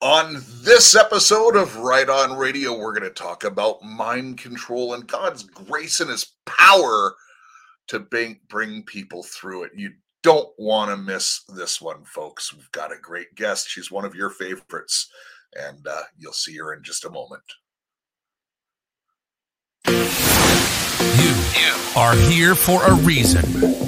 On this episode of Right On Radio, we're going to talk about mind control and God's grace and his power to bring, bring people through it. You don't want to miss this one, folks. We've got a great guest. She's one of your favorites, and uh, you'll see her in just a moment. You are here for a reason.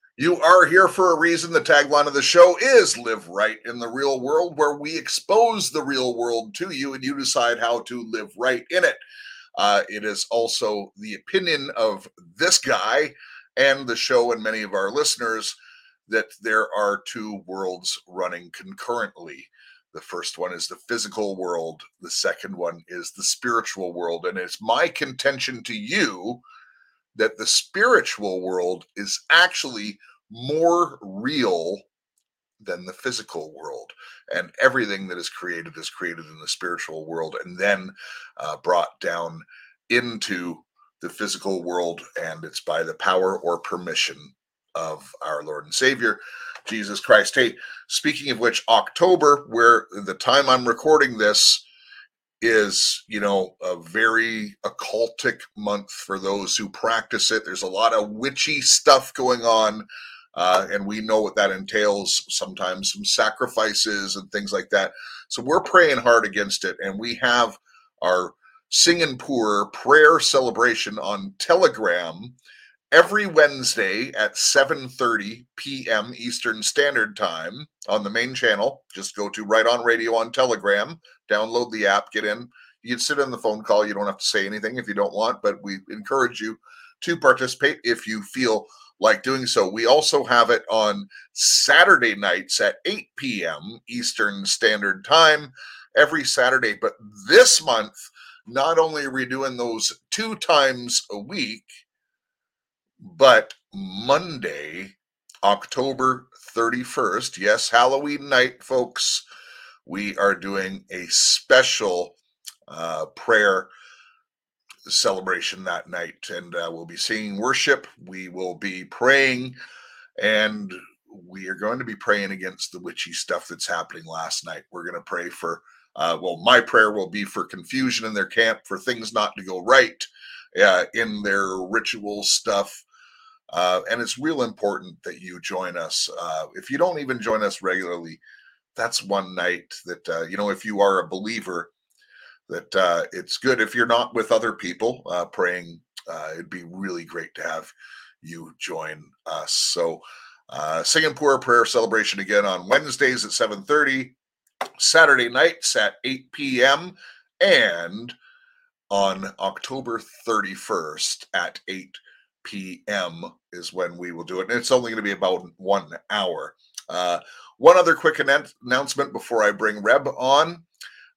You are here for a reason. The tagline of the show is Live Right in the Real World, where we expose the real world to you and you decide how to live right in it. Uh, it is also the opinion of this guy and the show and many of our listeners that there are two worlds running concurrently. The first one is the physical world, the second one is the spiritual world. And it's my contention to you that the spiritual world is actually more real than the physical world. And everything that is created is created in the spiritual world and then uh, brought down into the physical world. And it's by the power or permission of our Lord and Savior, Jesus Christ. Hey, speaking of which, October, where the time I'm recording this, is you know a very occultic month for those who practice it there's a lot of witchy stuff going on uh, and we know what that entails sometimes some sacrifices and things like that. So we're praying hard against it. And we have our Singapore prayer celebration on Telegram every Wednesday at 7:30 p.m. Eastern Standard Time on the main channel. Just go to Right On Radio on Telegram, download the app, get in. You can sit on the phone call. You don't have to say anything if you don't want, but we encourage you to participate if you feel like doing so. We also have it on Saturday nights at 8 p.m. Eastern Standard Time every Saturday. But this month, not only are we doing those two times a week, but Monday, October 31st, yes, Halloween night, folks, we are doing a special uh, prayer celebration that night, and uh, we'll be seeing worship. We will be praying, and we are going to be praying against the witchy stuff that's happening last night. We're going to pray for, uh, well, my prayer will be for confusion in their camp, for things not to go right uh, in their ritual stuff. Uh, and it's real important that you join us. Uh, if you don't even join us regularly, that's one night that, uh, you know, if you are a believer, that uh, it's good if you're not with other people uh, praying. Uh, it'd be really great to have you join us. So, uh, Singapore prayer celebration again on Wednesdays at 7:30, Saturday nights at 8 p.m., and on October 31st at 8 p.m. is when we will do it, and it's only going to be about one hour. One other quick announcement before I bring Reb on.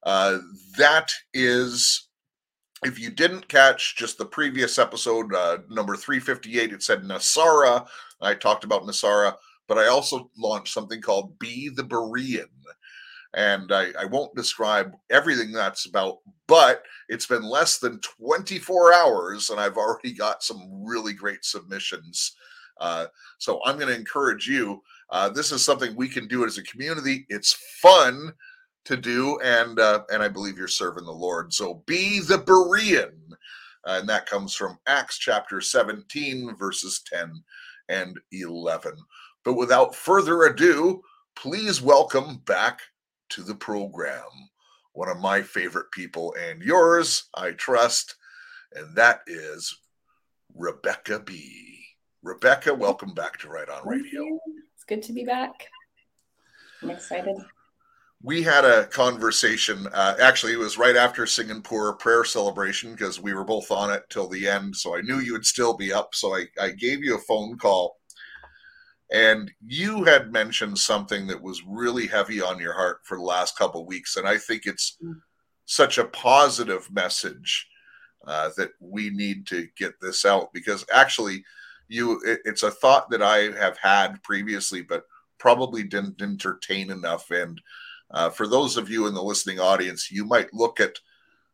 Uh, that is, if you didn't catch just the previous episode, uh, number 358, it said NESARA. I talked about NESARA, but I also launched something called Be the Berean. And I, I won't describe everything that's about, but it's been less than 24 hours, and I've already got some really great submissions. Uh, so I'm going to encourage you. Uh, this is something we can do as a community. It's fun to do, and uh, and I believe you're serving the Lord. So be the Berean, uh, and that comes from Acts chapter 17, verses 10 and 11. But without further ado, please welcome back to the program one of my favorite people and yours, I trust, and that is Rebecca B. Rebecca, welcome back to Right On Radio. It's good to be back. I'm excited we had a conversation. Uh, actually, it was right after Singapore prayer celebration because we were both on it till the end. So I knew you would still be up. So I, I gave you a phone call and you had mentioned something that was really heavy on your heart for the last couple weeks and i think it's such a positive message uh, that we need to get this out because actually you it, it's a thought that i have had previously but probably didn't entertain enough and uh, for those of you in the listening audience you might look at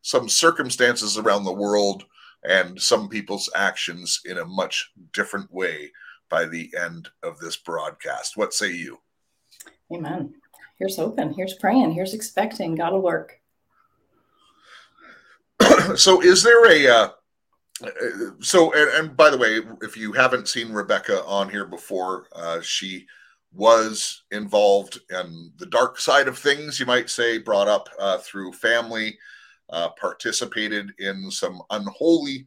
some circumstances around the world and some people's actions in a much different way by the end of this broadcast. What say you? Amen. Here's hoping. Here's praying. Here's expecting. God will work. so, is there a uh, so and, and, by the way if you haven't seen rebecca on here before uh, she was involved in the dark side of things you might say brought up uh, through family uh, participated in some unholy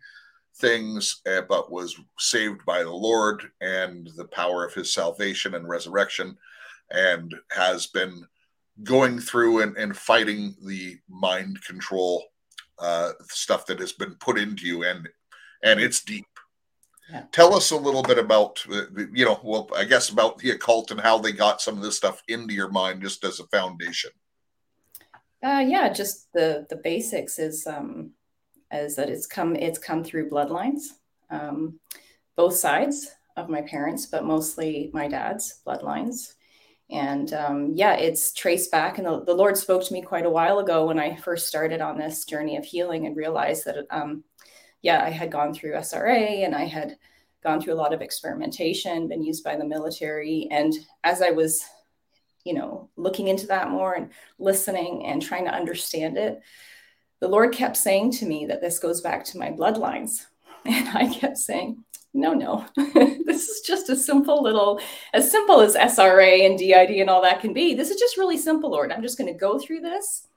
things, uh, but was saved by the Lord and the power of his salvation and resurrection, and has been going through and, and fighting the mind control uh, stuff that has been put into you, and and it's deep. Yeah. Tell us a little bit about, uh, you know, well, I guess about the occult and how they got some of this stuff into your mind just as a foundation. Uh, yeah, just the the basics is um, is that it's come it's come through bloodlines, um, both sides of my parents, but mostly my dad's bloodlines. And um, yeah, it's traced back. And the, the, Lord spoke to me quite a while ago when I first started on this journey of healing and realized that, um, yeah, I had gone through SRA and I had gone through a lot of experimentation, been used by the military. And as I was you know, looking into that more and listening and trying to understand it, the Lord kept saying to me that this goes back to my bloodlines. And I kept saying, no, no, this is just a simple little, as simple as SRA and DID and all that can be. This is just really simple, Lord. I'm just going to go through this,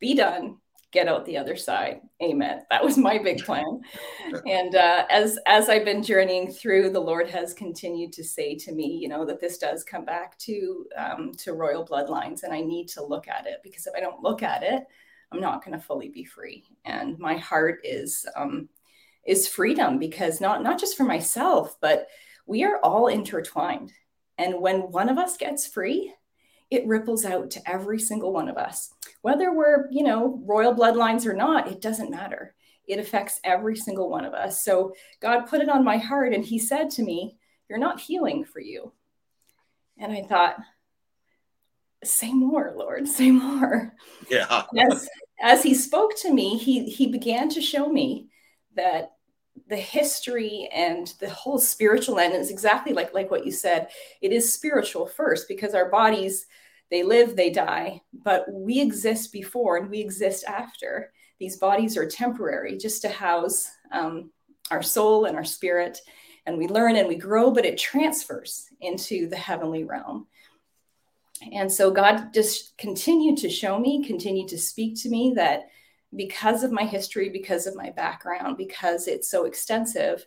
be done, get out the other side. Amen. That was my big plan. and uh, as as I've been journeying through, the Lord has continued to say to me, you know, that this does come back to um, to royal bloodlines, and I need to look at it because if I don't look at it, I'm not going to fully be free. And my heart is um, is freedom because not not just for myself, but we are all intertwined. And when one of us gets free, it ripples out to every single one of us. Whether we're, you know, royal bloodlines or not, it doesn't matter. It affects every single one of us. So God put it on my heart and he said to me, You're not healing for you. And I thought, Say more, Lord, say more. Yeah. as, as he spoke to me, he, he began to show me that the history and the whole spiritual end is exactly like like what you said it is spiritual first because our bodies they live they die but we exist before and we exist after. These bodies are temporary just to house um, our soul and our spirit. And we learn and we grow but it transfers into the heavenly realm. And so god just continued to show me continued to speak to me that because of my history, because of my background, because it's so extensive,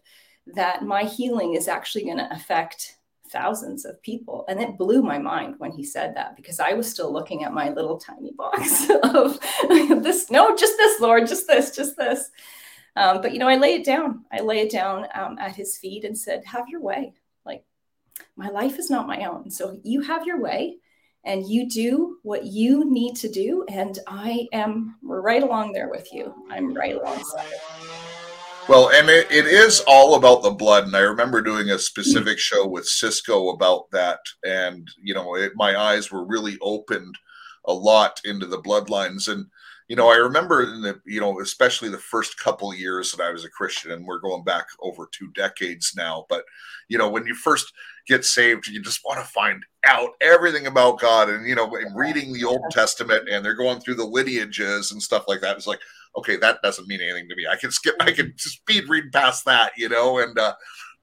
that my healing is actually going to affect thousands of people. And it blew my mind when he said that because I was still looking at my little tiny box of this, no, just this, Lord, just this, just this. Um, but, you know, I lay it down. I lay it down um, at his feet and said, Have your way. Like, my life is not my own. So you have your way and you do what you need to do. And I am right along there with you. I'm right alongside. Well, and it, it is all about the blood. And I remember doing a specific show with Cisco about that. And, you know, it, my eyes were really opened a lot into the bloodlines. And, you know, I remember in the, you know, especially the first couple years that I was a Christian, and we're going back over two decades now. But, you know, when you first get saved, you just want to find out everything about God. And, you know, reading the Old Testament and they're going through the lineages and stuff like that. It's like, okay, that doesn't mean anything to me. I can skip, I can speed read past that, you know, and, uh,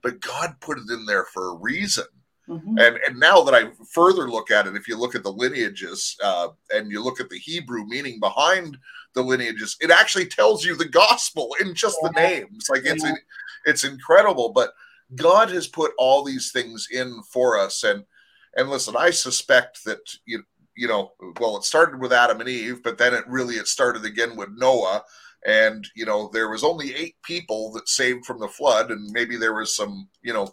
but God put it in there for a reason. Mm-hmm. And and now that I further look at it, if you look at the lineages uh, and you look at the Hebrew meaning behind the lineages, it actually tells you the gospel in just yeah. the names. Like it's yeah. it's incredible. But God has put all these things in for us. And and listen, I suspect that you you know, well, it started with Adam and Eve, but then it really it started again with Noah. And you know, there was only eight people that saved from the flood, and maybe there was some, you know,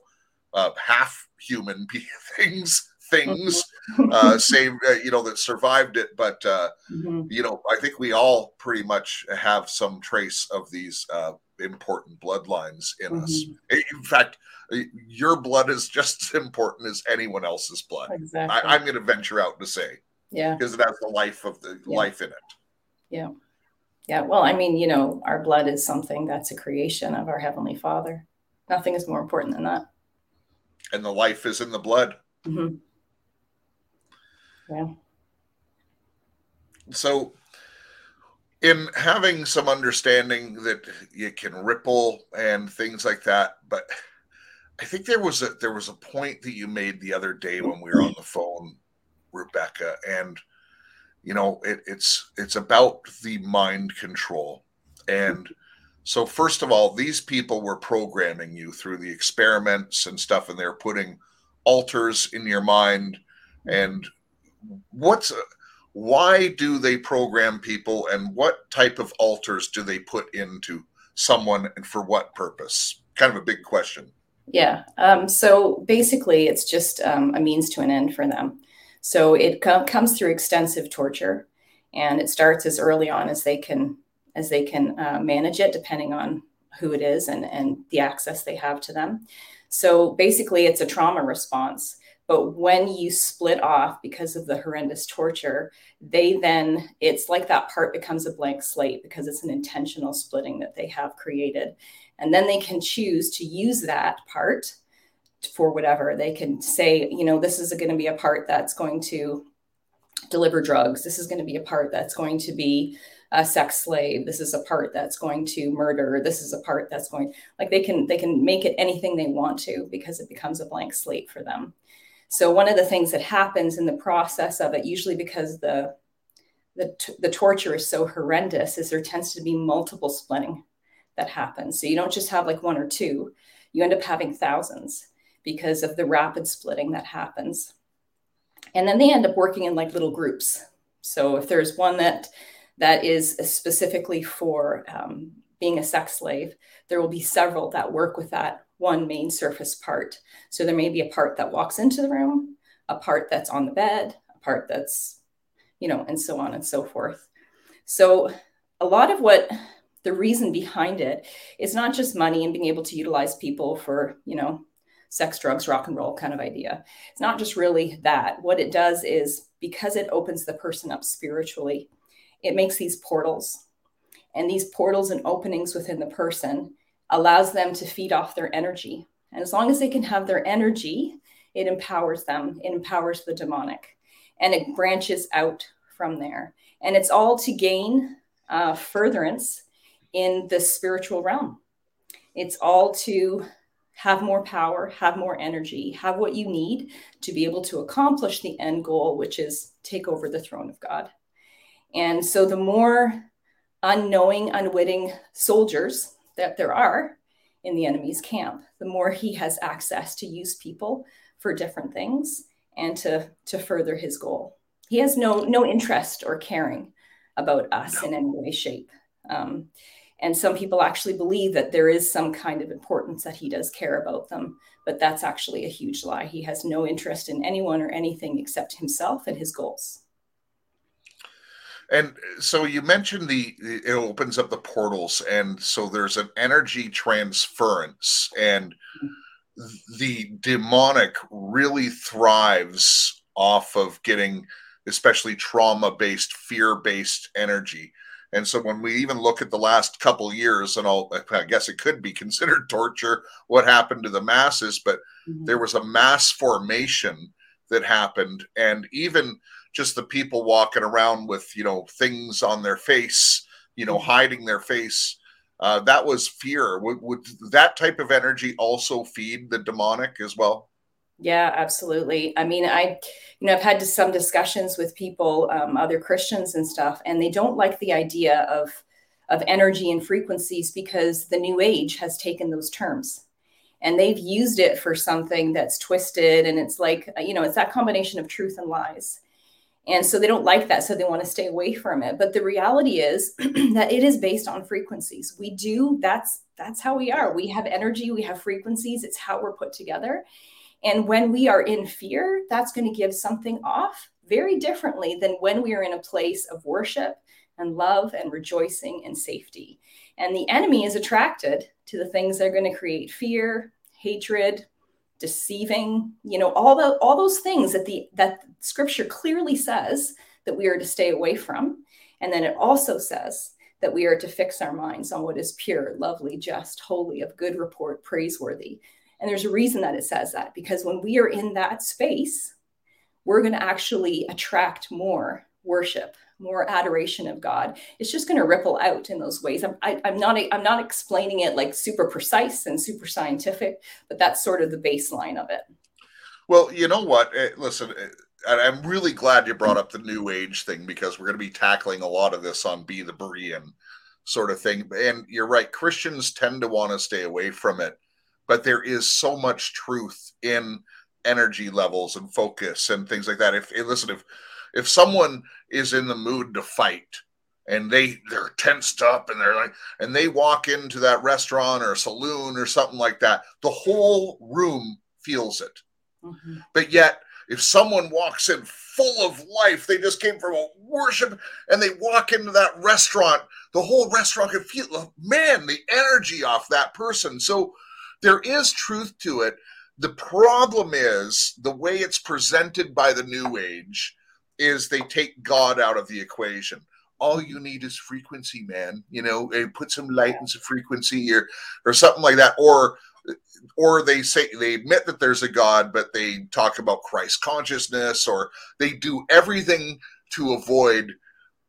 uh, half human things things uh, saved, uh, you know, that survived it. But uh, mm-hmm. you know, I think we all pretty much have some trace of these uh, important bloodlines in mm-hmm. us. In fact, your blood is just as important as anyone else's blood. Exactly. I, am going to venture out to say, yeah, because it has the life of the yeah. life in it. Yeah. Yeah. Well, I mean, you know, our blood is something that's a creation of our Heavenly Father. Nothing is more important than that. And the life is in the blood. Mm-hmm. Yeah. So, in having some understanding that you can ripple and things like that, but I think there was a there was a point that you made the other day when we were on the phone, Rebecca, and you know it, it's it's about the mind control. And so first of all these people were programming you through the experiments and stuff and they're putting alters in your mind. And what's why do they program people and what type of alters do they put into someone and for what purpose? Kind of a big question. Yeah um, so basically it's just um, a means to an end for them so it com- comes through extensive torture and it starts as early on as they can as they can uh, manage it depending on who it is and, and the access they have to them so basically it's a trauma response but when you split off because of the horrendous torture, they then, it's like that part becomes a blank slate because it's an intentional splitting that they have created. And then they can choose to use that part for whatever. They can say, you know, this is going to be a part that's going to deliver drugs. This is going to be a part that's going to be a sex slave this is a part that's going to murder this is a part that's going like they can they can make it anything they want to because it becomes a blank slate for them so one of the things that happens in the process of it, usually because the the, the torture is so horrendous, is there tends to be multiple splitting that happens. So you don't just have like one or two, you end up having thousands because of the rapid splitting that happens. And then they end up working in like little groups. So if there's one that that is specifically for um, being a sex slave, there will be several that work with that one main surface part. So there may be a part that walks into the room, a part that's on the bed, a part that's, you know, and so on and so forth. So a lot of what the reason behind it is not just money and being able to utilize people for, you know, sex, drugs, rock and roll kind of idea. It's not just really that. What it does is because it opens the person up spiritually, it makes these portals and these portals and openings within the person allows them to feed off their energy. And as long as they can have their energy, it empowers them, it empowers the demonic, and it branches out from there. And it's all to gain uh, furtherance in the spiritual realm. It's all to have more power, have more energy, have what you need to be able to accomplish the end goal, which is take over the throne of God. And so the more unknowing, unwitting soldiers that there are in the enemy's camp, the more he has access to use people for different things and to, to further his goal. He has no, no interest or caring about us in any way, shape. Um, and some people actually believe that there is some kind of importance that he does care about them, but that's actually a huge lie. He has no interest in anyone or anything except himself and his goals. And so you mentioned the it opens up the portals, and so there's an energy transference, and the demonic really thrives off of getting, especially trauma-based, fear-based energy. And so when we even look at the last couple years, and I'll, I guess it could be considered torture, what happened to the masses, but mm-hmm. there was a mass formation that happened, and even just the people walking around with you know things on their face you know mm-hmm. hiding their face uh, that was fear would, would that type of energy also feed the demonic as well yeah absolutely i mean i you know i've had some discussions with people um, other christians and stuff and they don't like the idea of of energy and frequencies because the new age has taken those terms and they've used it for something that's twisted and it's like you know it's that combination of truth and lies and so they don't like that. So they want to stay away from it. But the reality is that it is based on frequencies. We do, that's that's how we are. We have energy, we have frequencies, it's how we're put together. And when we are in fear, that's going to give something off very differently than when we are in a place of worship and love and rejoicing and safety. And the enemy is attracted to the things that are going to create fear, hatred, deceiving, you know, all the all those things that the that scripture clearly says that we are to stay away from. And then it also says that we are to fix our minds on what is pure, lovely, just, holy, of good report, praiseworthy. And there's a reason that it says that because when we are in that space, we're going to actually attract more worship more adoration of god. It's just going to ripple out in those ways. I'm, I, am not i'm not explaining it like super precise and super scientific but that's sort of the baseline of it. Well you know what? Eh, listen eh, i'm really glad you brought up the new age thing because we're going to be tackling a lot of this on be the berean sort of thing. And you're right christians tend to want to stay away from it but there is so much truth in energy levels and focus and things like that. If listen if if someone is in the mood to fight and they they're tensed up and they're like and they walk into that restaurant or saloon or something like that the whole room feels it. Mm-hmm. but yet if someone walks in full of life they just came from a worship and they walk into that restaurant the whole restaurant can feel man the energy off that person. So there is truth to it the problem is the way it's presented by the new age is they take God out of the equation. All you mm-hmm. need is frequency, man. You know, put some light and some frequency or or something like that. Or or they say they admit that there's a God, but they talk about Christ consciousness, or they do everything to avoid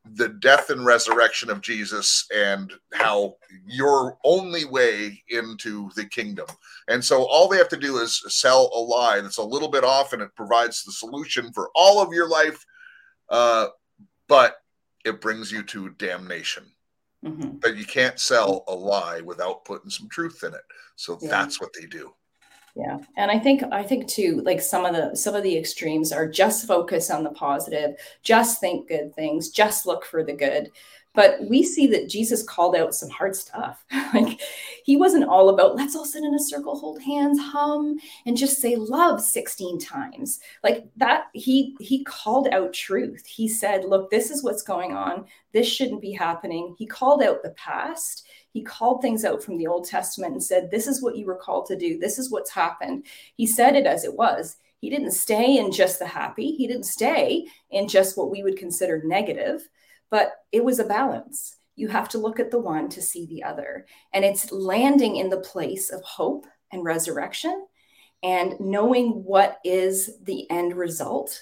the death and resurrection of Jesus and how your only way into the kingdom. And so all they have to do is sell a lie that's a little bit off and it provides the solution for all of your life uh, but it brings you to damnation. Mm-hmm. But you can't sell a lie without putting some truth in it. So yeah. that's what they do. Yeah. And I think I think too, like some of the some of the extremes are just focus on the positive, just think good things, just look for the good. But we see that Jesus called out some hard stuff. like he wasn't all about let's all sit in a circle, hold hands, hum, and just say love 16 times. Like that, he he called out truth. He said, look, this is what's going on. This shouldn't be happening. He called out the past. He called things out from the Old Testament and said, This is what you were called to do. This is what's happened. He said it as it was. He didn't stay in just the happy. He didn't stay in just what we would consider negative but it was a balance. You have to look at the one to see the other. And it's landing in the place of hope and resurrection and knowing what is the end result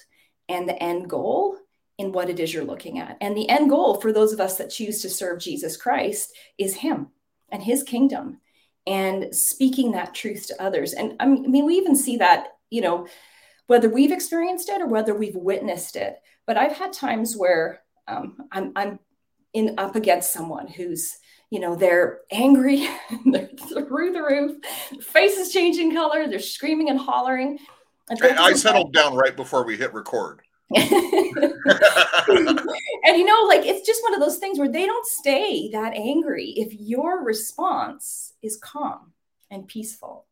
and the end goal in what it is you're looking at. And the end goal for those of us that choose to serve Jesus Christ is Him and His kingdom and speaking that truth to others. And I mean, we even see that, you know, whether we've experienced it or whether we've witnessed it. But I've had times where um, I'm, I'm in up against someone who's you know they're angry they're through the roof face is changing color they're screaming and hollering and i settled down right before we hit record and you know like it's just one of those things where they don't stay that angry if your response is calm and peaceful.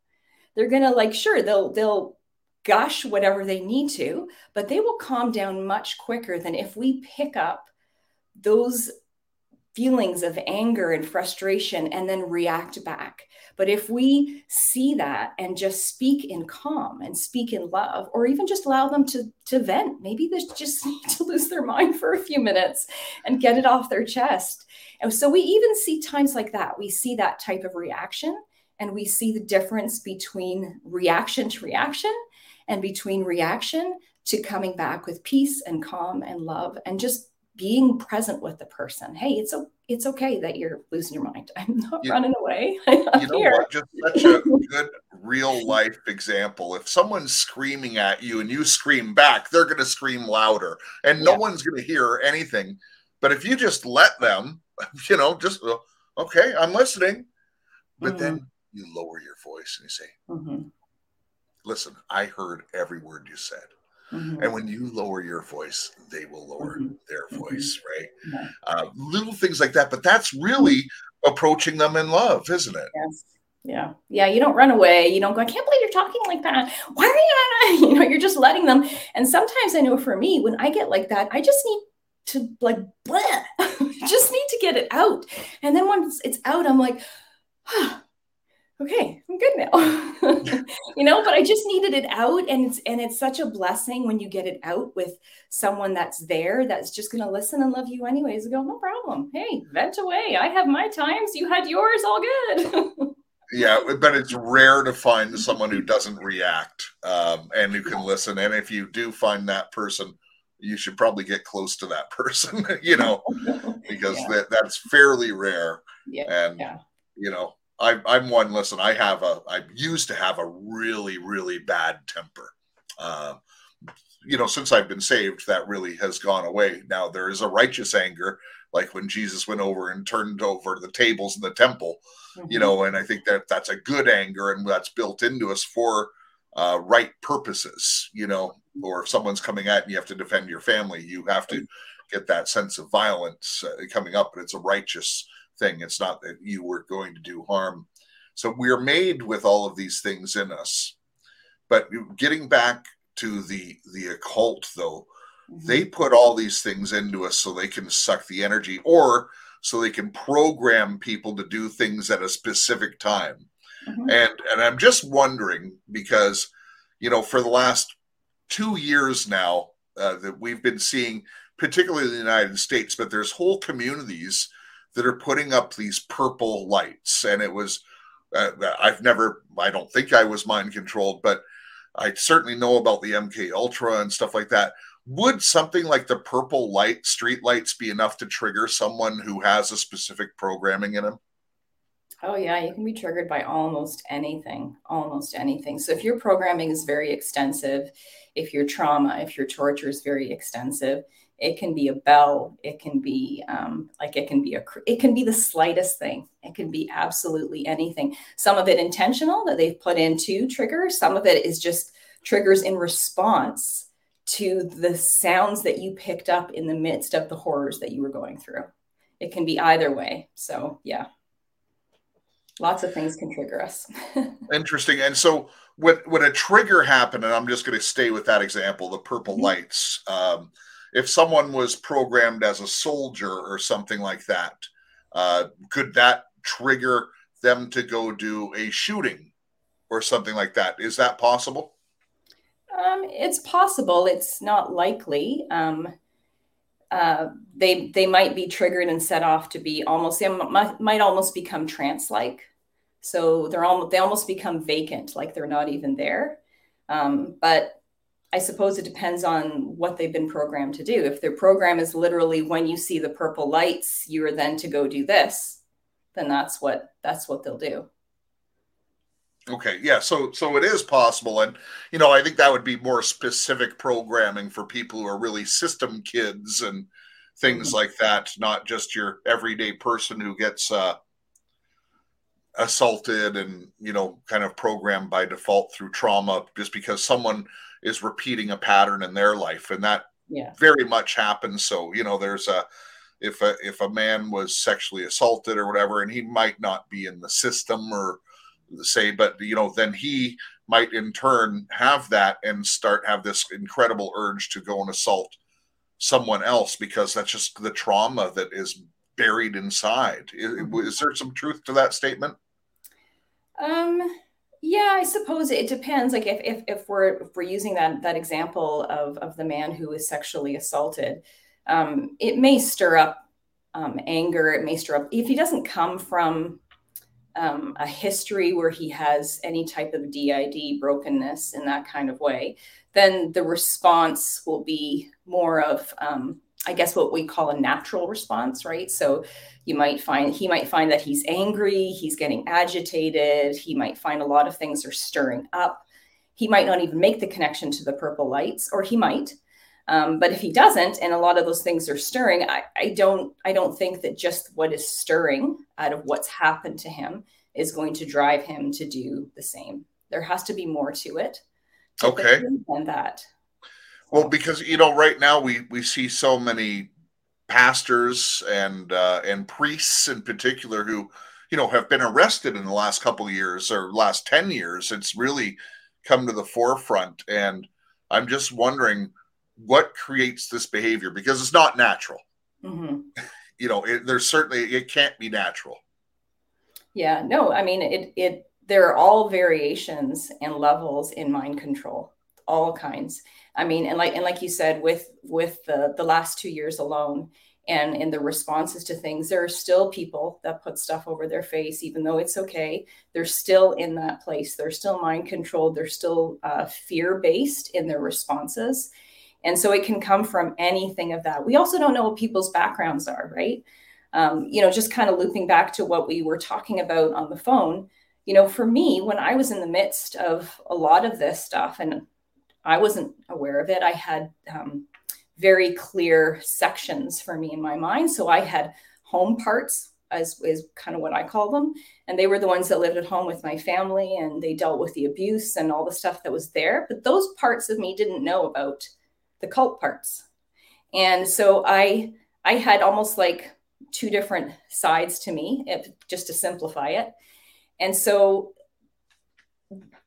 They're gonna like sure they'll they'll gush whatever they need to, but they will calm down much quicker than if we pick up those feelings of anger and frustration and then react back. But if we see that and just speak in calm and speak in love, or even just allow them to, to vent, maybe they just need to lose their mind for a few minutes and get it off their chest. And so we even see times like that. We see that type of reaction and we see the difference between reaction to reaction and between reaction to coming back with peace and calm and love and just being present with the person. Hey, it's a, it's okay that you're losing your mind. I'm not you, running away. I'm you know here. what? Just such a good real life example. If someone's screaming at you and you scream back, they're going to scream louder, and no yeah. one's going to hear anything. But if you just let them, you know, just uh, okay, I'm listening. But mm-hmm. then you lower your voice and you say, mm-hmm listen, I heard every word you said. Mm-hmm. And when you lower your voice, they will lower mm-hmm. their mm-hmm. voice, right? Yeah. Uh, little things like that. But that's really approaching them in love, isn't it? Yes. Yeah. Yeah. You don't run away. You don't go, I can't believe you're talking like that. Why are you, you know, you're just letting them. And sometimes I know for me, when I get like that, I just need to like, just need to get it out. And then once it's out, I'm like, ah, okay, I'm good now. you know, but I just needed it out. And it's, and it's such a blessing when you get it out with someone that's there, that's just going to listen and love you anyways. And go, no problem. Hey, vent away. I have my times. You had yours all good. yeah but it's rare to find someone who doesn't react um, and who can listen and if you do find that person you should probably get close to that person you know because yeah. that, that's fairly rare yeah. and yeah. you know I, i'm one listen i have a i used to have a really really bad temper. Uh, you know since i've been saved that really has gone away. Now there is a righteous anger like when jesus went over and turned over the tables in the temple mm-hmm. you know and i think that that's a good anger and that's built into us for uh, right purposes you know or if someone's coming at and you have to defend your family. You have to get that sense of violence uh, coming up but it's a righteous thing it's not that you were going to do harm so we're made with all of these things in us but getting back to the the occult though mm-hmm. they put all these things into us so they can suck the energy or so they can program people to do things at a specific time. Mm-hmm. And and I'm just wondering because you know for the last two years now uh, that we've been seeing, particularly in the United States, but there's whole communities that are putting up these purple lights, and it was uh, I've never I don't think I was mind controlled, but I certainly know about the MK Ultra and stuff like that. Would something like the purple light street lights be enough to trigger someone who has a specific programming in them? Oh yeah you can be triggered by almost anything almost anything. So if your programming is very extensive if your trauma if your torture is very extensive it can be a bell it can be um, like it can be a it can be the slightest thing it can be absolutely anything some of it intentional that they've put into triggers some of it is just triggers in response to the sounds that you picked up in the midst of the horrors that you were going through. It can be either way. So, yeah. Lots of things can trigger us. Interesting. And so, when, when a trigger happened, and I'm just going to stay with that example, the purple mm-hmm. lights. Um, if someone was programmed as a soldier or something like that, uh, could that trigger them to go do a shooting or something like that? Is that possible? Um, it's possible. It's not likely. Um, uh, they they might be triggered and set off to be almost they might, might almost become trance like. So they're almost they almost become vacant, like they're not even there. Um, but I suppose it depends on what they've been programmed to do. If their program is literally when you see the purple lights, you're then to go do this, then that's what that's what they'll do. Okay, yeah, so so it is possible, and you know, I think that would be more specific programming for people who are really system kids and things mm-hmm. like that, not just your everyday person who gets uh, assaulted and you know, kind of programmed by default through trauma, just because someone is repeating a pattern in their life, and that yeah. very much happens. So you know, there's a if a if a man was sexually assaulted or whatever, and he might not be in the system or say, but you know, then he might in turn have that and start have this incredible urge to go and assault someone else because that's just the trauma that is buried inside. Is, mm-hmm. is there some truth to that statement? Um, yeah, I suppose it depends. Like if, if, if we're if we're using that that example of of the man who was sexually assaulted, um, it may stir up um, anger. It may stir up if he doesn't come from um, a history where he has any type of DID brokenness in that kind of way, then the response will be more of, um, I guess, what we call a natural response, right? So you might find he might find that he's angry, he's getting agitated, he might find a lot of things are stirring up. He might not even make the connection to the purple lights, or he might. Um, but if he doesn't, and a lot of those things are stirring, I, I don't I don't think that just what is stirring out of what's happened to him is going to drive him to do the same. There has to be more to it. Okay. Than that. Well, because you know, right now we we see so many pastors and uh, and priests in particular who you know have been arrested in the last couple of years or last 10 years. It's really come to the forefront. And i'm just wondering what creates this behavior because it's not natural. Mm-hmm. you know it, there's certainly it can't be natural. Yeah no i mean it it there are all variations and levels in mind control all kinds. I mean and like and like you said with with the the last two years alone and in the responses to things there are still people that put stuff over their face even though it's okay. They're still in that place. They're still mind controlled. They're still uh, fear based in their responses. And so it can come from anything of that. We also don't know what people's backgrounds are right? Um, you know just kind of looping back to what we were talking about on the phone you know for me when i was in the midst of a lot of this stuff and i wasn't aware of it i had um, very clear sections for me in my mind. So I had home parts as is kind of what I call them. And they were the ones that lived at home with my family and they dealt with the abuse and all the stuff that was there. But those parts of me didn't know about the cult parts. And so I I had almost like two different sides to me, if, just to simplify it. And so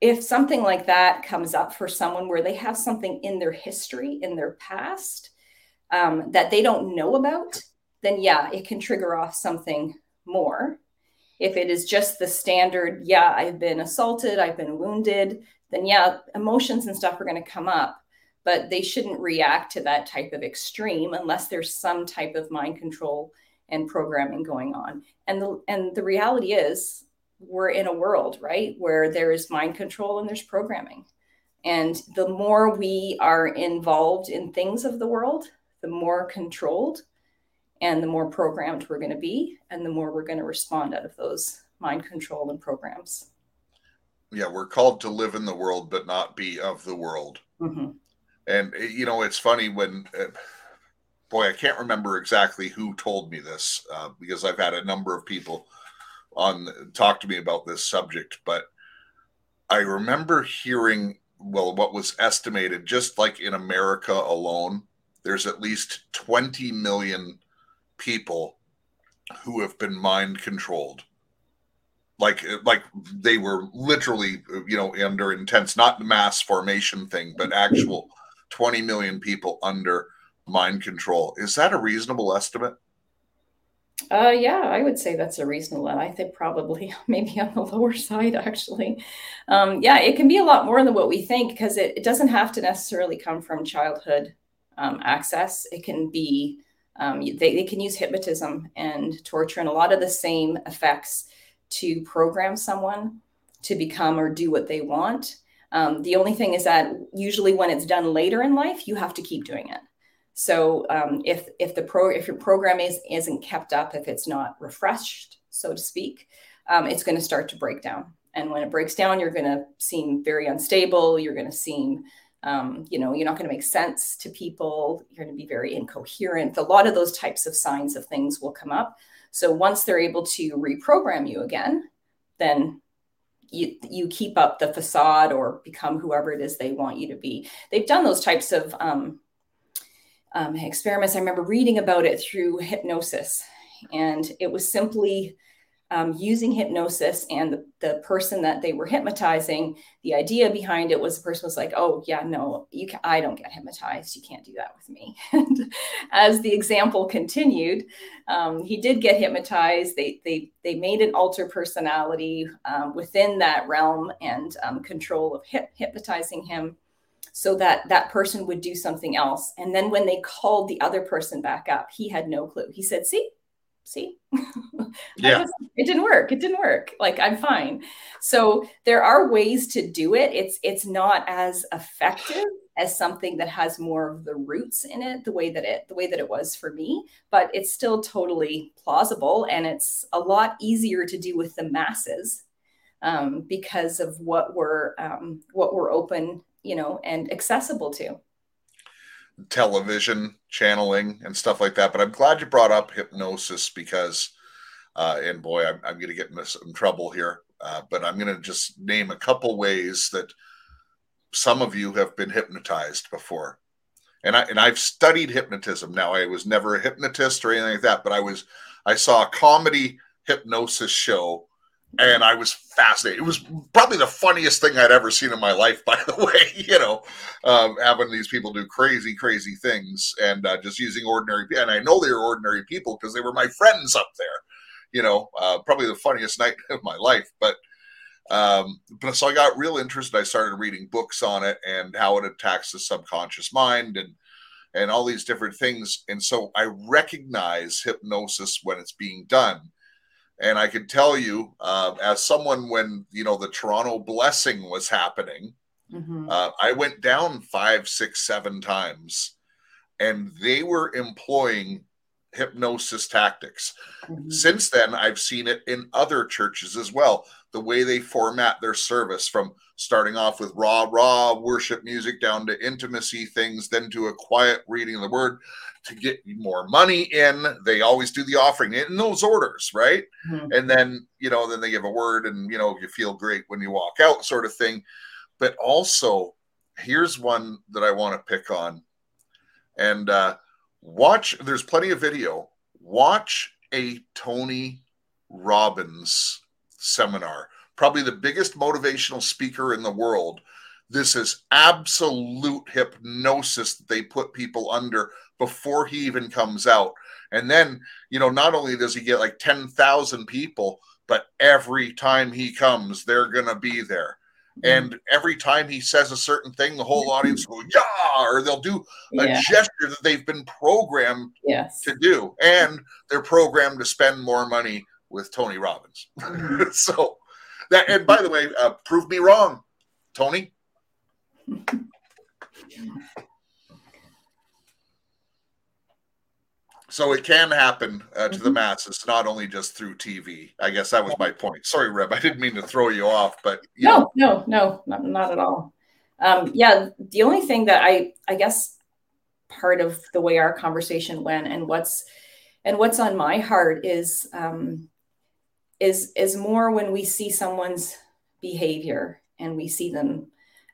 if something like that comes up for someone where they have something in their history, in their past, um, that they don't know about, then yeah, it can trigger off something more. If it is just the standard, yeah, I've been assaulted, I've been wounded, then yeah, emotions and stuff are going to come up, but they shouldn't react to that type of extreme unless there's some type of mind control and programming going on. And the and the reality is we're in a world, right, where there is mind control and there's programming. And the more we are involved in things of the world, the more controlled and the more programmed we're going to be, and the more we're going to respond out of those mind control and programs. Yeah, we're called to live in the world, but not be of the world. Mm-hmm. And, eh, you know, it's funny when, uh, boy, I can't remember exactly who told me this uh, because I've had a number of people on talk to me about this subject, but I remember hearing well what was estimated just like in America alone, there's at least 20 million people who have been mind controlled. Like like they were literally you know under intense not mass formation thing, but actual 20 million people under mind control. Is that a reasonable estimate? Uh, yeah, I would say that's a reasonable. I think probably maybe on the lower side, actually. Um, yeah, it can be a lot more than what we think because it, it doesn't have to necessarily come from childhood um, access. It can be, um, they, they can use hypnotism and torture and a lot of the same effects to program someone to become or do what they want. Um, the only thing is that usually when it's done later in life, you have to keep doing it. So um, if if the pro if your program is isn't kept up, if it's not refreshed, so to speak, um, it's going to start to break down. And when it breaks down, you're going to seem very unstable. You're going to seem, um, you know, you're not going to make sense to people. You're going to be very incoherent. A lot of those types of signs of things will come up. So once they're able to reprogram you again, then you, you keep up the facade or become whoever it is they want you to be. They've done those types of um, um, experiments. I remember reading about it through hypnosis, and it was simply um, using hypnosis and the, the person that they were hypnotizing. The idea behind it was the person was like, "Oh yeah, no, you can, I don't get hypnotized. You can't do that with me." and as the example continued, um, he did get hypnotized. They they they made an alter personality um, within that realm and um, control of hip, hypnotizing him so that that person would do something else. And then when they called the other person back up, he had no clue. He said, "See, see, yeah, it didn't work. It didn't work. Like I'm fine." So there are ways to do it. It's it's not as effective as something that has more of the roots in it the way that it the way that it was for me but it's still totally plausible and it's a lot easier to do with the masses um, because of what we're um, what we're open you know, and accessible to. Television channeling and stuff like that. But I'm glad you brought up hypnosis because, uh, and boy, I'm, I'm going to get in some trouble here. Uh, but I'm going to just name a couple ways that some of you have been hypnotized before. And I and I've studied hypnotism. Now I was never a hypnotist or anything like that, but I was I saw a comedy hypnosis show and I was fascinated. It was probably the funniest thing I'd ever seen in my life, by the way. You know, um, having these people do crazy, crazy things and uh, just using ordinary. And I know they were ordinary people because they were my friends up there. You know, uh, probably the funniest night of my life. But um, but so I got real interested. I started reading books on it and how it attacks the subconscious mind and and all these different things. And so I recognize hypnosis when it's being done and I can tell you, uh, as someone when you know the Toronto blessing was happening, mm-hmm. uh, I went down five, six, seven times, and they were employing hypnosis tactics. Mm-hmm. Since then, I've seen it in other churches as well. The way they format their service from starting off with raw, raw worship music down to intimacy things, then to a quiet reading of the word to get more money in. They always do the offering in those orders, right? Mm-hmm. And then, you know, then they give a word and, you know, you feel great when you walk out, sort of thing. But also, here's one that I want to pick on. And uh, watch, there's plenty of video. Watch a Tony Robbins seminar, probably the biggest motivational speaker in the world. This is absolute hypnosis that they put people under before he even comes out. And then, you know, not only does he get like 10,000 people, but every time he comes, they're going to be there. Mm-hmm. And every time he says a certain thing, the whole audience will yeah, or they'll do a yeah. gesture that they've been programmed yes. to do. And they're programmed to spend more money with Tony Robbins. Mm-hmm. so that, and by the way, uh, prove me wrong, Tony. so it can happen uh, to mm-hmm. the masses, not only just through TV. I guess that was my point. Sorry, Reb, I didn't mean to throw you off, but you no, know. no, no, not, not at all. Um, yeah, the only thing that I, I guess, part of the way our conversation went, and what's, and what's on my heart is, um, is, is more when we see someone's behavior and we see them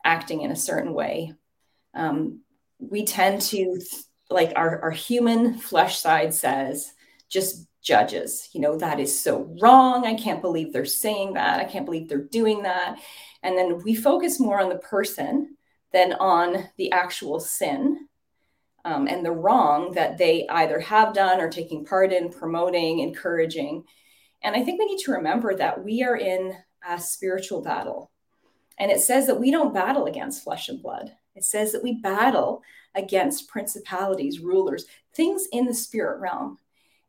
acting in a certain way. Um, we tend to like our, our human flesh side says just judges. You know that is so wrong. I can't believe they're saying that. I can't believe they're doing that. And then we focus more on the person than on the actual sin um, and the wrong that they either have done or taking part in promoting encouraging and i think we need to remember that we are in a spiritual battle and it says that we don't battle against flesh and blood it says that we battle against principalities, rulers, things in the spirit realm.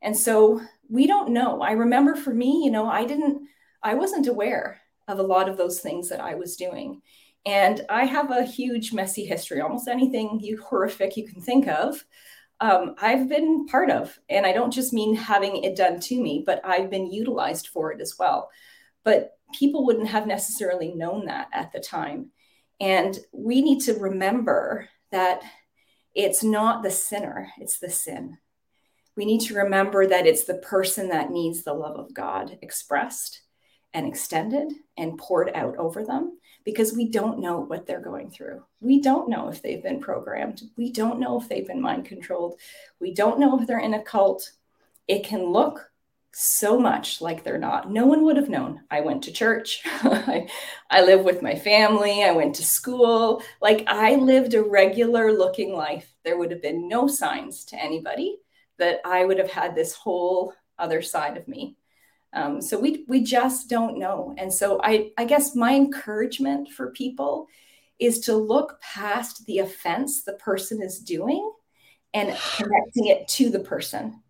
And so we don't know. I remember for me, you know, I didn't, I wasn't aware of a lot of those things that I was doing. And I have a huge, messy history. Almost anything you horrific you can think of, um, I've been part of. And I don't just mean having it done to me, but I've been utilized for it as well. But people wouldn't have necessarily known that at the time. And we need to remember that it's not the sinner, it's the sin. We need to remember that it's the person that needs the love of God expressed and extended and poured out over them because we don't know what they're going through. We don't know if they've been programmed. We don't know if they've been mind controlled. We don't know if they're in a cult. It can look so much like they're not. No one would have known. I went to church. I, I live with my family. I went to school. Like I lived a regular looking life. There would have been no signs to anybody that I would have had this whole other side of me. Um, so we we just don't know. And so I I guess my encouragement for people is to look past the offense the person is doing and connecting it to the person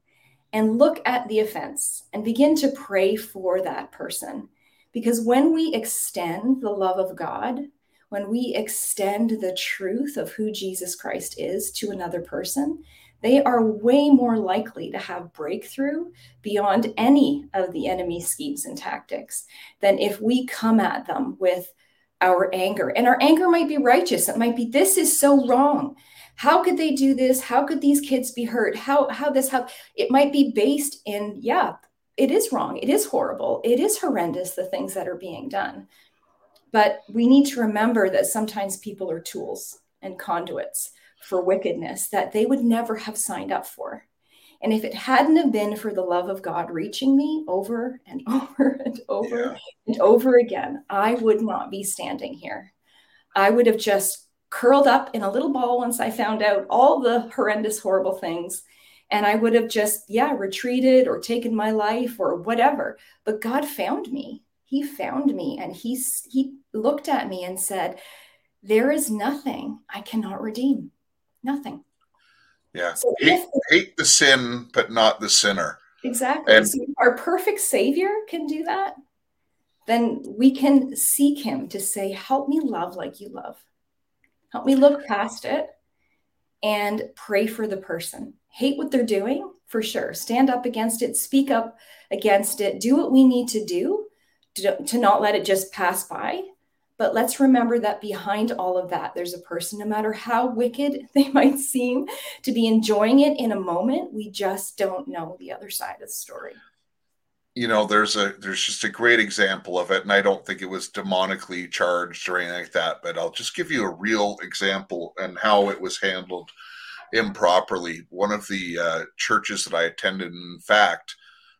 and look at the offense and begin to pray for that person. Because when we extend the love of God, when we extend the truth of who Jesus Christ is to another person, they are way more likely to have breakthrough beyond any of the enemy's schemes and tactics than if we come at them with our anger. And our anger might be righteous. It might be, this is so wrong. How could they do this? How could these kids be hurt? How how this how it might be based in yeah it is wrong. It is horrible. It is horrendous the things that are being done. But we need to remember that sometimes people are tools and conduits for wickedness that they would never have signed up for And if it hadn't have been for the love of God reaching me over and over and over yeah. and over again, I would not be standing here. I would have just curled up in a little ball once I found out all the horrendous, horrible things. And I would have just, yeah, retreated or taken my life or whatever. But God found me. He found me and he, he looked at me and said, There is nothing I cannot redeem. Nothing. Yeah. So hate, hate the sin, but not the sinner. Exactly. And, so our perfect Savior can do that. Then we can seek Him to say, Help me love like you love. Help me look past it and pray for the person. Hate what they're doing, for sure. Stand up against it, speak up against it, do what we need to do to, to not let it just pass by but let's remember that behind all of that, there's a person, no matter how wicked they might seem to be enjoying it in a moment, we just don't know the other side of the story. You know, there's a there's just a great example of it, and I don't think it was demonically charged or anything like that, but I'll just give you a real example and how it was handled improperly. One of the uh, churches that I attended, in fact,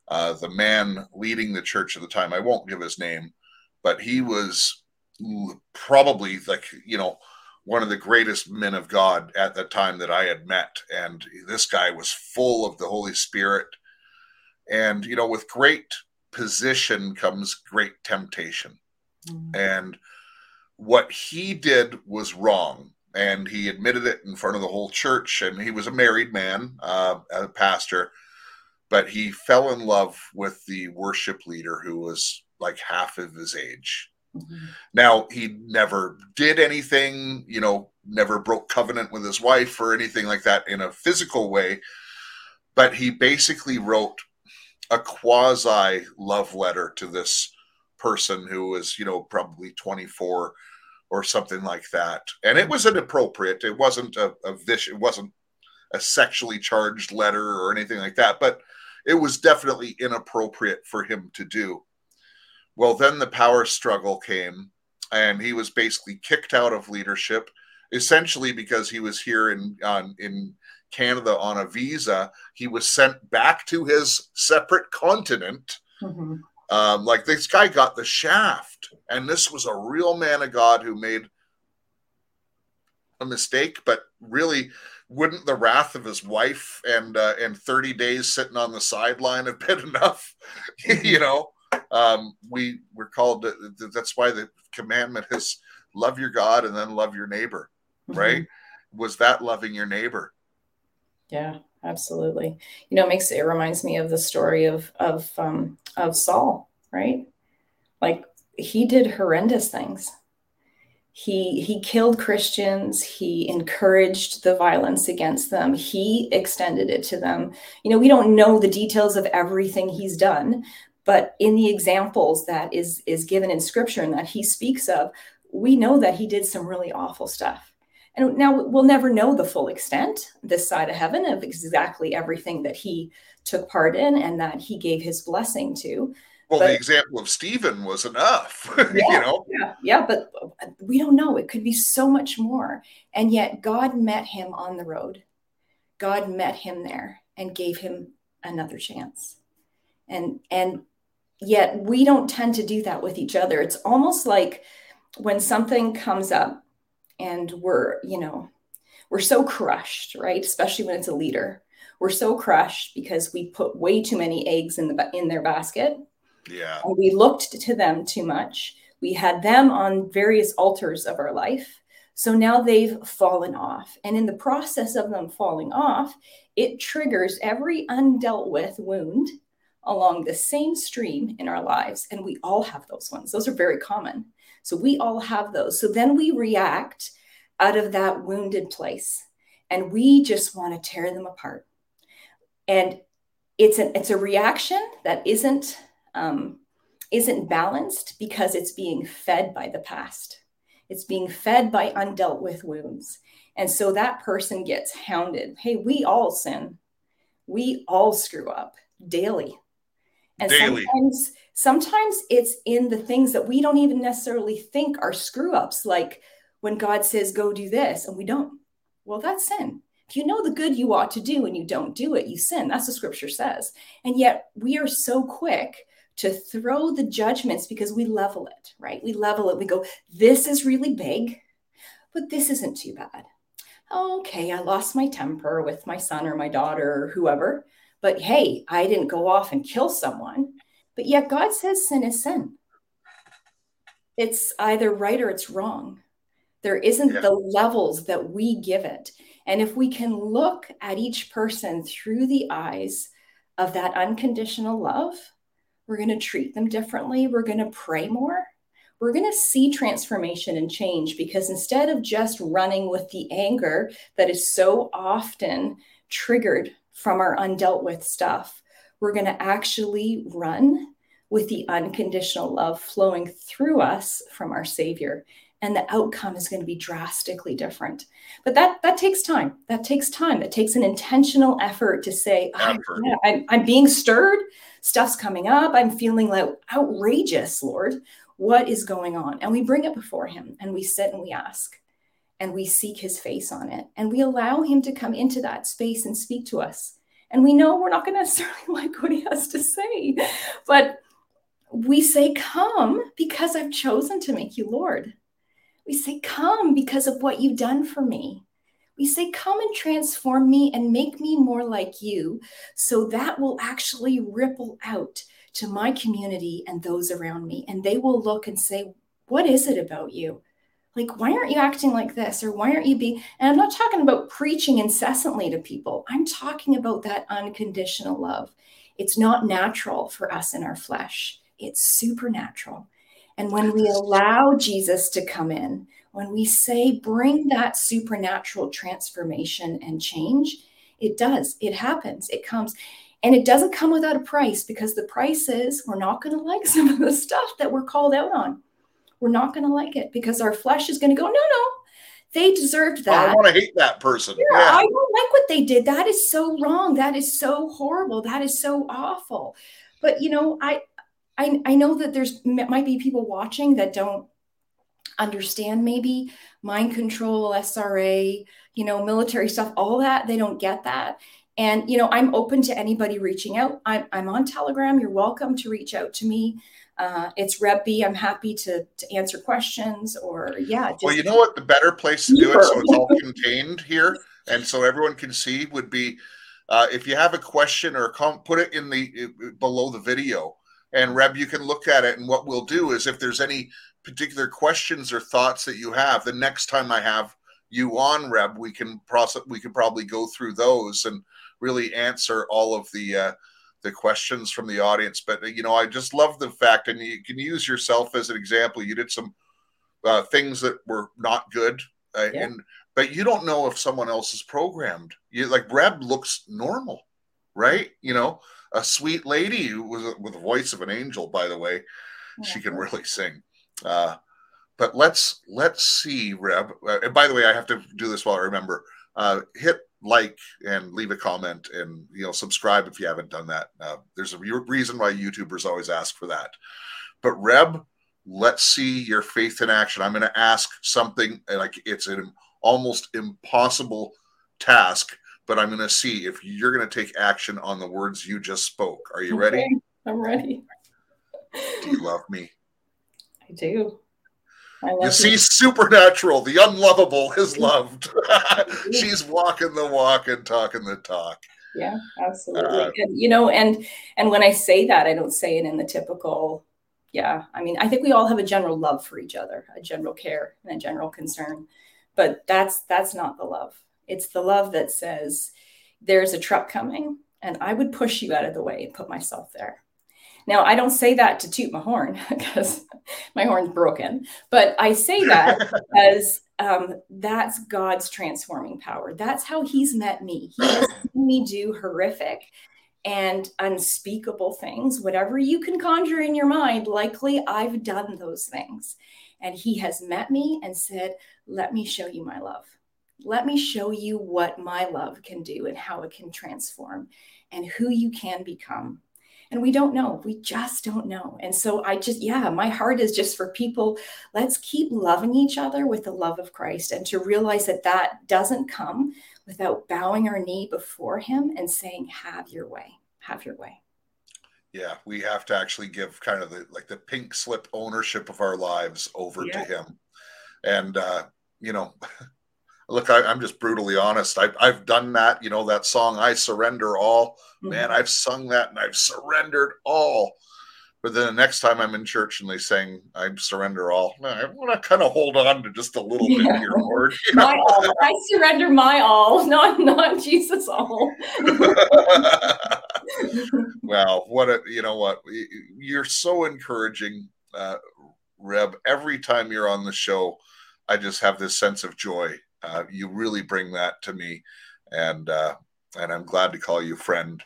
uh, the man leading the church at the time, I won't give his name, but he was probably like you know one of the greatest men of God at the time that I had met, and this guy was full of the Holy Spirit, and you know with great position comes great temptation, mm-hmm. and what he did was wrong. And he admitted it in front of the whole church. And he was a married man uh, a pastor. But he fell in love with the worship leader who was like half of his age Mm-hmm. Now, he never did anything, you know, never broke covenant with his wife or anything like that in a physical way, but he basically wrote a quasi love letter to this person who was, you know, probably 24 or something like that. And it was inappropriate. It wasn't a, a vicious, it wasn't a sexually charged letter or anything like that, but it was definitely inappropriate for him to do. Well, then the power struggle came, and he was basically kicked out of leadership, essentially because he was here in on, in Canada on a visa. He was sent back to his separate continent. Mm-hmm. Um, like this guy got the shaft, and this was a real man of God who made a mistake, but really wouldn't the wrath of his wife and uh, and 30 days sitting on the sideline have been enough you know um, we we're called to, that's why the commandment is love your god and then love your neighbor mm-hmm. right? Was that loving your neighbor? Yeah absolutely. You know it makes it reminds me of the story of of um of saul right? Like he did horrendous things. He he killed christians. He encouraged the violence against them. He extended it to them. You know we don't know the details of everything he's done but in the examples that is is given in scripture and that he speaks of we know that he did some really awful stuff. And now we'll never know the full extent this side of heaven of exactly everything that he took part in and that he gave his blessing to. Well but, the example of stephen was enough yeah, you know? yeah yeah but we don't know. It could be so much more. And yet god met him on the road. God met him there and gave him another chance. And and yet we don't tend to do that with each other. It's almost like when something comes up and we're you know we're so crushed right? Especially when it's a leader. We're so crushed because we put way too many eggs in the in their basket. Yeah. And we looked to them too much. We had them on various altars of our life. So now they've fallen off. And in the process of them falling off it triggers every undealt with wound along the same stream in our lives. And we all have those ones. Those are very common. So we all have those. So then we react out of that wounded place and we just want to tear them apart. And it's an it's a reaction that isn't um, isn't balanced because it's being fed by the past. It's being fed by undealt with wounds. And so that person gets hounded. Hey, we all sin. We all screw up daily. And Daily. sometimes sometimes it's in the things that we don't even necessarily think are screw ups, like when God says, go do this, and we don't. Well, that's sin. If you know the good you ought to do and you don't do it, you sin. That's what scripture says. And yet we are so quick to throw the judgments because we level it, right? We level it. We go, this is really big, but this isn't too bad. Okay, I lost my temper with my son or my daughter or whoever, but hey, I didn't go off and kill someone. But yet God says sin is sin. It's either right or it's wrong. There isn't yeah. the levels that we give it. And if we can look at each person through the eyes of that unconditional love, we're going to treat them differently. We're going to pray more. We're going to see transformation and change because instead of just running with the anger that is so often triggered from our undealt with stuff, we're going to actually run with the unconditional love flowing through us from our Savior. And the outcome is going to be drastically different. But that that takes time. That takes time. That takes an intentional effort to say, oh, yeah, I'm, I'm being stirred. Stuff's coming up. I'm feeling like outrageous, Lord. What is going on? And we bring it before Him and we sit and we ask and we seek His face on it. And we allow Him to come into that space and speak to us. And we know we're not going to necessarily like what He has to say, but we say, Come because I've chosen to make you Lord. We say, Come because of what you've done for me. We say, Come and transform me and make me more like you. So that will actually ripple out to my community and those around me. And they will look and say, What is it about you? Like, why aren't you acting like this? Or why aren't you being? And I'm not talking about preaching incessantly to people. I'm talking about that unconditional love. It's not natural for us in our flesh it's supernatural. And when we allow Jesus to come in, when we say, bring that supernatural transformation and change, it does. It happens. It comes. And it doesn't come without a price because the price is we're not going to like some of the stuff that we're called out on. We're not going to like it because our flesh is going to go, no, no, they deserved oh, that. I want to hate that person. Yeah, yeah, I don't like what they did. That is so wrong. That is so horrible. That is so awful. But you know, I I, I know that there's might be people watching that don't understand maybe mind control, SRA, you know, military stuff, all that. They don't get that. And, you know, I'm open to anybody reaching out. I'm, I'm on Telegram. You're welcome to reach out to me. Uh, it's Rebby. I'm happy to, to answer questions or, yeah. well, you know what? The better place to do it so it's all contained here and so everyone can see would be uh, if you have a question or come put it in the below the video and Reb, you can look at it. And what we'll do is if there's any particular questions or thoughts that you have, the next time I have you on Reb, we can process, we can probably go through those and really answer all of the uh, the questions from the audience. But you know, I just love the fact, and you can use yourself as an example. You did some uh, things that were not good, uh, yeah. and but you don't know if someone else is programmed. You like Reb looks normal, right? You know, a sweet lady who was with the voice of an angel, by the way. Yeah. She can really sing. Uh, but let's let's see, Reb. Uh, and by the way, I have to do this while I remember. Uh, hit like and leave a comment, and you know subscribe if you haven't done that. Uh, there's a reason why YouTubers always ask for that. But Reb, let's see your faith in action. I'm going to ask something like it's an almost impossible task but I'm going to see if you're going to take action on the words you just spoke. Are you okay, ready? I'm ready. Do you love me? I do. You see, supernatural, the unlovable is loved. She's walking the walk and talking the talk. Yeah, absolutely. Uh, and, you know, and and when I say that, I don't say it in the typical. Yeah, I mean, I think we all have a general love for each other, a general care, and a general concern, but that's that's not the love. It's the love that says, there's a truck coming, and I would push you out of the way and put myself there. Now, I don't say that to toot my horn because my horn's broken, but I say that because um, that's God's transforming power. That's how He's met me. He has seen me do horrific and unspeakable things, whatever you can conjure in your mind. Likely, I've done those things. And He has met me and said, Let me show you my love let me show you what my love can do and how it can transform and who you can become. And we don't know. We just don't know. And so I just, yeah, my heart is just for people. Let's keep loving each other with the love of Christ and to realize that that doesn't come without bowing our knee before him and saying, Have your way, have your way. Yeah, we have to actually give kind of the like the pink slip ownership of our lives over yeah. to him. And uh, you know, look, I, am just brutally honest. I've I've done that, you know, that song I surrender all. Mm-hmm. Man, I've sung that and I've surrendered all. But then the next time I'm in church and they sing, I surrender all. I want to kind of hold on to just a little yeah. bit here, Lord. My all. I surrender my all, not not Jesus all. well, what a you know what you're so encouraging, uh, Reb. Every time you're on the show, I just have this sense of joy. Uh, you really bring that to me, and uh, and I'm glad to call you friend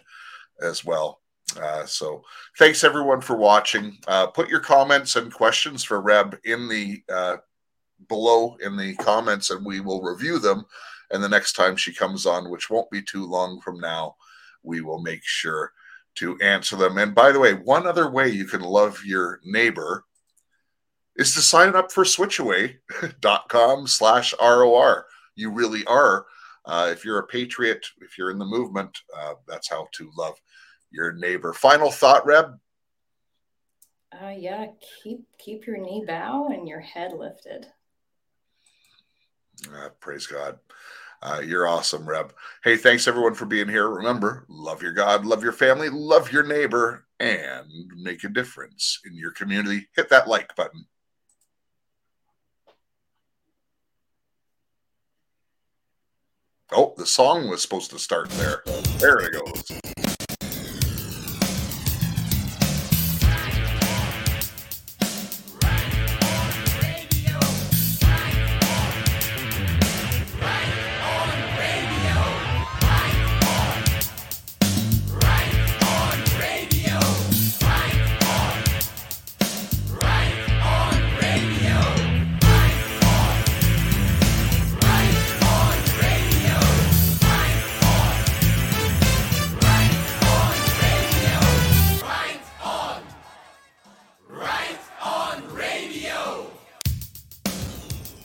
as well. Uh, so thanks everyone for watching. Uh, put your comments and questions for Reb in the uh, below in the comments, and we will review them. And the next time she comes on, which won't be too long from now, we will make sure to answer them. And by the way, one other way you can love your neighbor is to sign up for switchaway.com slash ROR. You really are. Uh, if you're a patriot, if you're in the movement, uh, that's how to love your neighbor. Final thought, Reb? Uh, yeah, keep keep your knee bow and your head lifted. Uh, praise God. Uh, you're awesome, Reb. Hey, thanks everyone for being here. Remember, love your God, love your family, love your neighbor, and make a difference in your community. Hit that like button. Oh, the song was supposed to start there. There it goes.